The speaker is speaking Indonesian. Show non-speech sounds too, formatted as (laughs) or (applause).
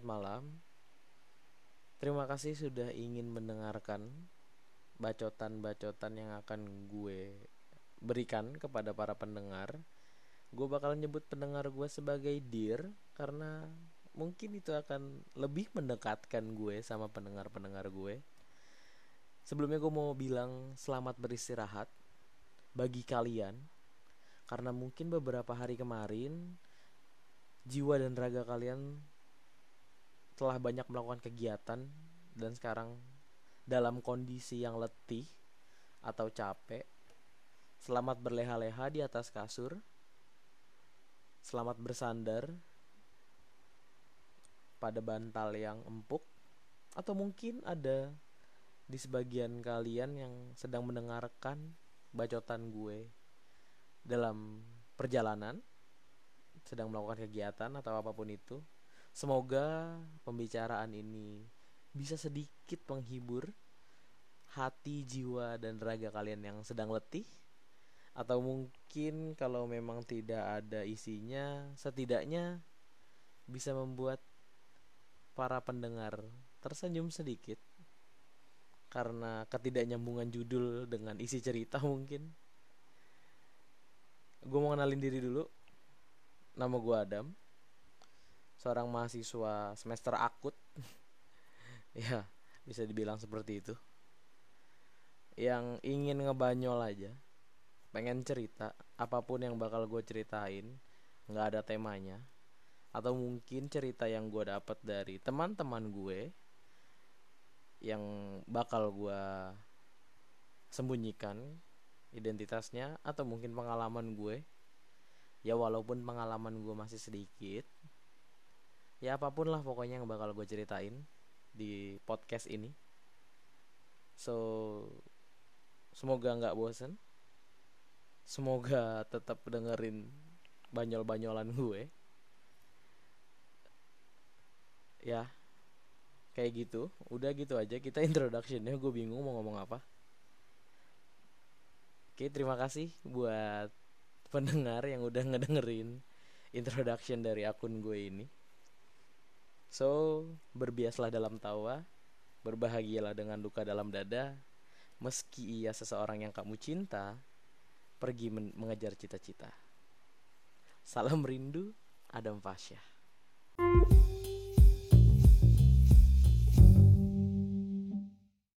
malam. Terima kasih sudah ingin mendengarkan bacotan-bacotan yang akan gue berikan kepada para pendengar. Gue bakal nyebut pendengar gue sebagai dear karena mungkin itu akan lebih mendekatkan gue sama pendengar-pendengar gue. Sebelumnya gue mau bilang selamat beristirahat bagi kalian karena mungkin beberapa hari kemarin jiwa dan raga kalian telah banyak melakukan kegiatan dan sekarang dalam kondisi yang letih atau capek. Selamat berleha-leha di atas kasur. Selamat bersandar pada bantal yang empuk atau mungkin ada di sebagian kalian yang sedang mendengarkan bacotan gue dalam perjalanan sedang melakukan kegiatan atau apa pun itu Semoga pembicaraan ini bisa sedikit menghibur hati, jiwa, dan raga kalian yang sedang letih. Atau mungkin kalau memang tidak ada isinya, setidaknya bisa membuat para pendengar tersenyum sedikit karena ketidaknyambungan judul dengan isi cerita mungkin. Gue mau kenalin diri dulu. Nama gue Adam. Seorang mahasiswa semester akut. (laughs) Ya bisa dibilang seperti itu. Yang ingin ngebanyol aja. Pengen cerita apa pun yang bakal gue ceritain nggak ada temanya. Atau mungkin cerita yang gue dapat dari teman-teman gue yang bakal gue sembunyikan identitasnya atau mungkin pengalaman gue ya walaupun pengalaman gue masih sedikit ya apa pun lah pokoknya yang bakal gue ceritain di podcast ini. So semoga nggak bosen. Semoga tetap dengerin banyol-banyolan gue. Ya kayak gitu. Udah gitu aja kita introductionnya. Gue bingung mau ngomong apa. Oke terima kasih buat pendengar yang udah ngedengerin introduction dari akun gue ini So, berbiaslah dalam tawa, berbahagialah dengan luka dalam dada, meski ia seseorang yang kamu cinta, pergi mengejar cita-cita. Salam rindu, Adam Fasya.